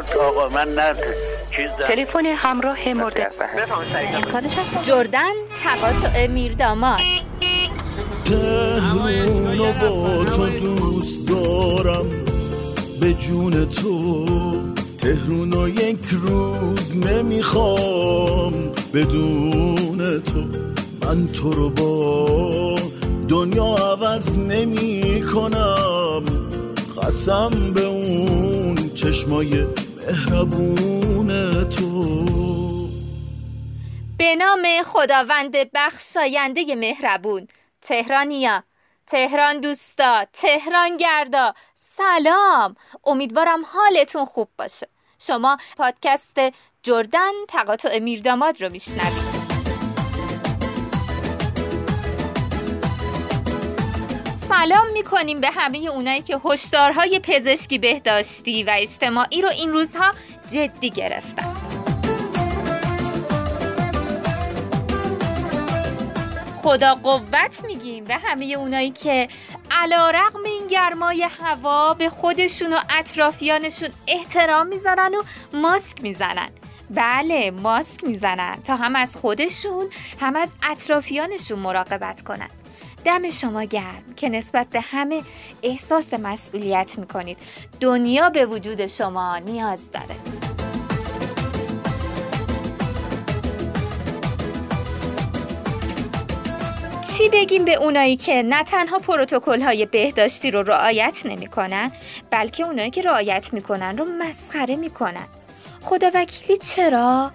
نه آقا من چیز تلفن همراه مورد جردن تقاطع میرداماد. تهرونو با تو دوست دارم. به جون تو تهرونو یک روز نمی‌خوام. بدون تو من تو رو با دنیا عوض نمی کنم قسم به اون چشمای مهربون تو. به نام خداوند بخشاینده مهربون تهرانیا. تهران دوستا تهران گردا. سلام. امیدوارم حالتون خوب باشه. شما پادکست جردن تقاطع میرداماد رو میشنوید. سلام می‌کنیم به همه اونایی که هشدارهای پزشکی بهداشتی و اجتماعی رو این روزها جدی گرفتن. خدا قوت میگیم به همه اونایی که علا رقم این گرمای هوا به خودشون و اطرافیانشون احترام می‌ذارن و ماسک می‌زنن. بله ماسک می‌زنن تا هم از خودشون هم از اطرافیانشون مراقبت کنن. دم شما گرم که نسبت به همه احساس مسئولیت می‌کنید. دنیا به وجود شما نیاز داره. چی بگیم به اونایی که نه تنها پروتکل های بهداشتی رو رعایت نمی‌کنن بلکه اونایی که رعایت می‌کنن رو مسخره می‌کنن. خدا وکیلی چرا؟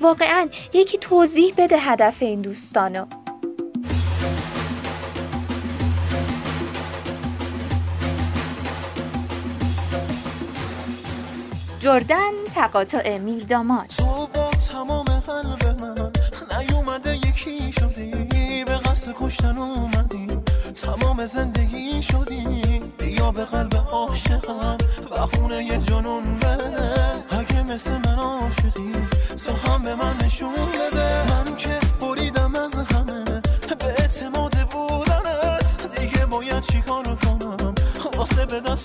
واقعا یکی توضیح بده هدف این دوستانو. جردن تقاطع میرداماد تو با تمام قلب من نیومده یکی شدی به قصد کشتن اومدی. تمام زندگی شدی بیا به قلب عاشقم بهونه یه جنون بده اگه مثل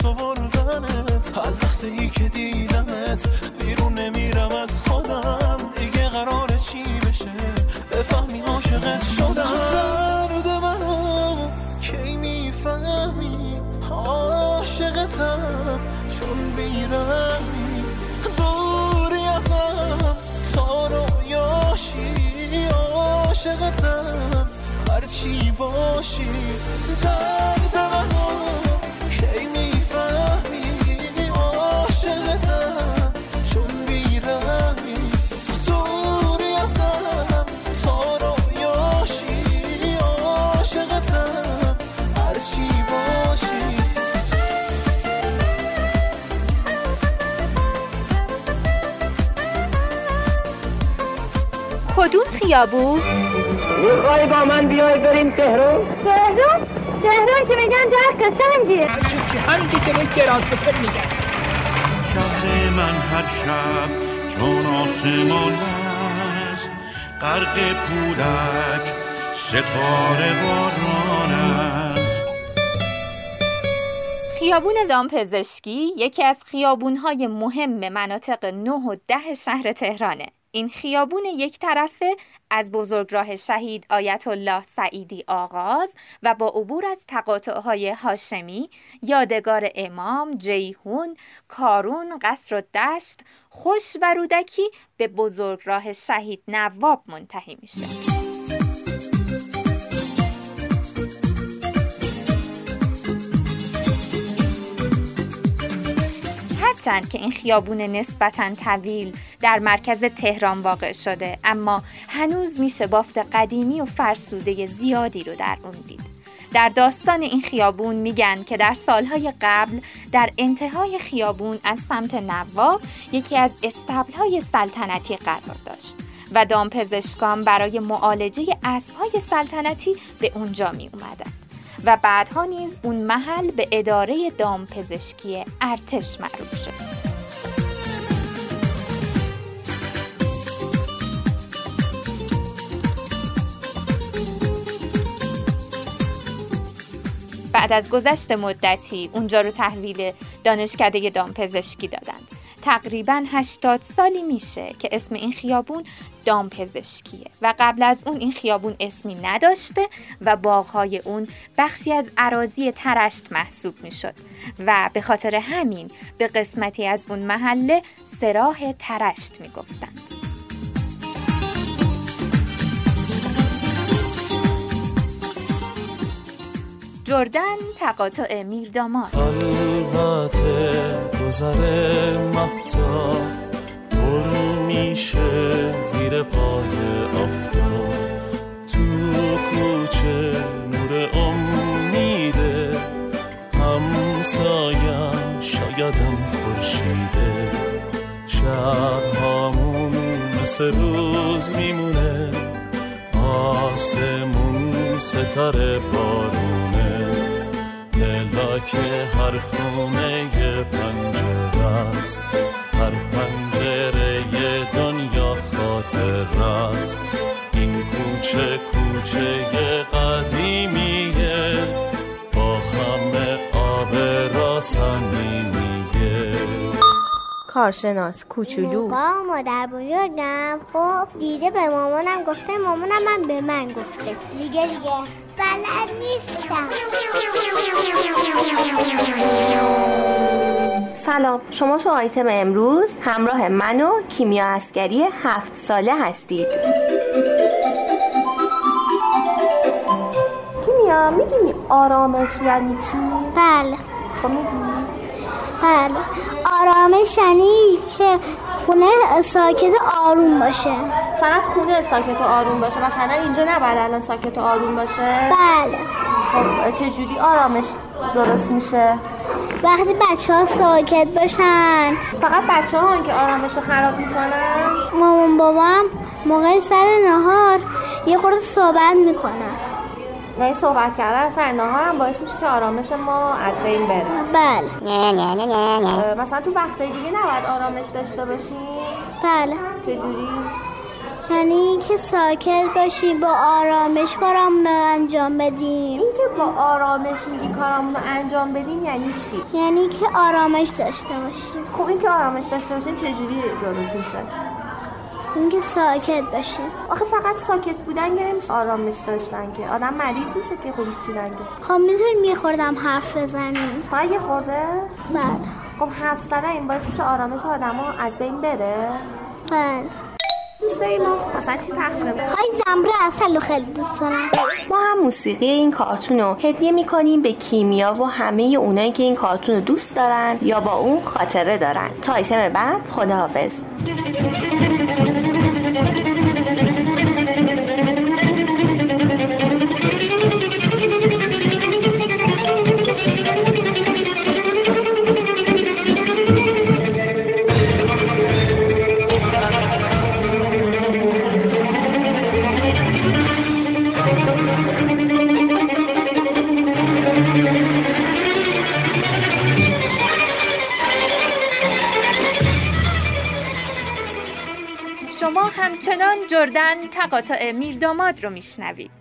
دست از لحظه ای که دیدمت بیرون نمیرم از خودم. دیگه قرار چی بشه؟ بفهمی عاشقت شدم. درد منو کی می‌فهمی؟ عاشقتم چون بیرمی دوری ازم تا رویاشی عاشقتم هرچی باشی. درد کدوم خیابون؟ می‌خوای با من بیای بریم تهران؟ تهران تهران که میگن جهر قشنگیه همین که جلوی گرانت بتر میگن شهر من هر شب چون آسمان است غرق پولک ستاره باران است خیابون دامپزشکی یکی از خیابونهای مهم مناطق 9 و 10 شهر تهرانه. این خیابون یک طرفه از بزرگراه شهید آیت الله سعیدی آغاز و با عبور از تقاطعهای هاشمی، یادگار امام، جیهون، کارون، قصر و دشت، خوش و رودکی به بزرگراه شهید نواب منتهی میشه. هرچند که این خیابون نسبتا طویل در مرکز تهران واقع شده اما هنوز میشه بافت قدیمی و فرسوده زیادی رو در اون دید در داستان این خیابون میگن که در سالهای قبل در انتهای خیابون از سمت نواب یکی از استبلهای سلطنتی قرار داشت و دامپزشکان برای معالجه اسبهای سلطنتی به اونجا می اومدن. و بعدها نیز اون محل به اداره دامپزشکی ارتش معروف شد. بعد از گذشت مدتی اونجا رو تحویل دانشکده دامپزشکی دادند. تقریبا 80 سالی میشه که اسم این خیابون دامپزشکیه و قبل از اون این خیابون اسمی نداشته و باغهای اون بخشی از عراضی ترشت محسوب می‌شد. و به خاطر همین به قسمتی از اون محله سراح ترشت می‌گفتند. جردن تقاطع میرداماد خلوت گذر مهتا پر میشه زیر پای آفتاب تو کوچه نور امیده همسایم شایدم خورشیده شب هامون مثل روز میمونه. آسمون ستاره بارونه. دلا که هر خونه پنجره هر پنجره دنیا خاطر است این کوچه کوچه قدیمیه. با همه آب را کارشناس کوچولو. با مادر بزرگم خب دیده به مامانم گفته مامانم من به من گفته. دیگه دیگه بلد نیستم. سلام. شما تو آیتم امروز همراه من و کیمیا اسکری هفت ساله هستید. کیمیا می‌دونی آرامش یعنی چی؟ بله. خب میگی؟ بله. آرامش یعنی که خونه ساکت آروم باشه. فقط خونه ساکت و آروم باشه. مثلا اینجا نباید الان ساکت و آروم باشه؟ بله. خب چجوری آرامش درست میشه؟ وقتی بچه ها ساکت باشن. فقط بچه ها که آرامش رو خراب می‌کنن؟ مامان بابام موقع سر نهار یه خورده صحبت می‌کنن یعنی صحبت کردن سر نهار هم باعث میشه که آرامش ما از بین بره. بله. اه، مثلا تو وقتای دیگه نباید آرامش داشته باشیم؟ بله. چجوری؟ یعنی که ساکت باشیم با آرامش کارمون رو انجام بدیم این که با آرامش میگی کارمون رو انجام بدیم یعنی چی؟ یعنی که آرامش داشته باشیم خب این که آرامش داشته باشیم چجوری درست میشه؟ اینکه ساکت باشیم آخه فقط ساکت بودن که نمیشه آرامش داشتن که آدم مریض میشه که خودش چی رنگه خب می‌تونیم یه خوردم حرف بزنیم فقط یه خورده؟ بله خب حرف زدن این باعث میشه آرامش آدم از بین بره؟ بله دوست ما. مثلا چی پخش کنیم؟ های زمره اصل خیلی دوست دارم. ما هم موسیقی این کارتون رو هدیه می‌کنیم به کیمیا و همه اونایی که این کارتون رو دوست دارن یا با اون خاطره دارن. تا ایتم بعد خداحافظ. همچنان جردن تقاطع میرداماد رو میشنوید.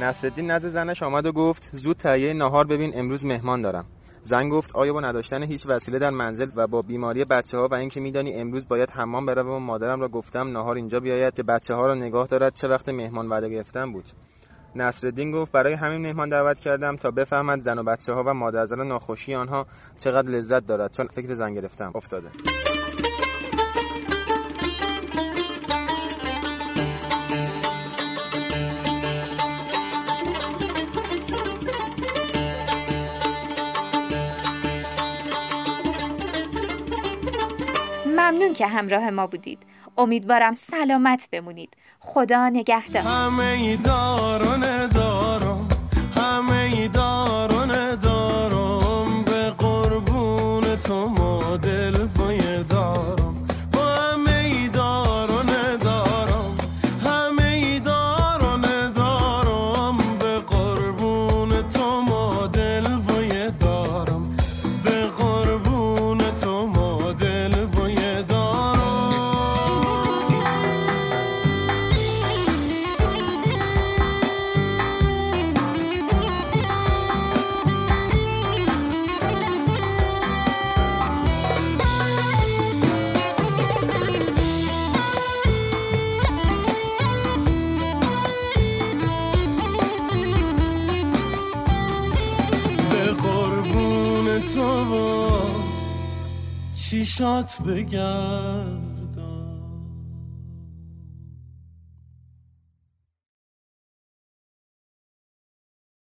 نصرالدین نزد زنش آمد و گفت زود تهیه ناهار ببین امروز مهمان دارم. زن گفت آیا با نداشتن هیچ وسیله در منزل و با بیماری بچه ها و اینکه میدانی امروز باید حمام بروم و مادرم را گفتم ناهار اینجا بیاید که بچه ها را نگاه دارد چه وقت مهمان وعده گرفتن بود؟ نصرالدین گفت برای همین مهمان دعوت کردم تا بفهمد زن و بچه ها و مادرزن ناخوشی آنها چقدر لذت دارد چون فکر زن گرفتم افتاده. ممنون که همراه ما بودید. امیدوارم سلامت بمونید. خدا نگهدار. چیشات بگم؟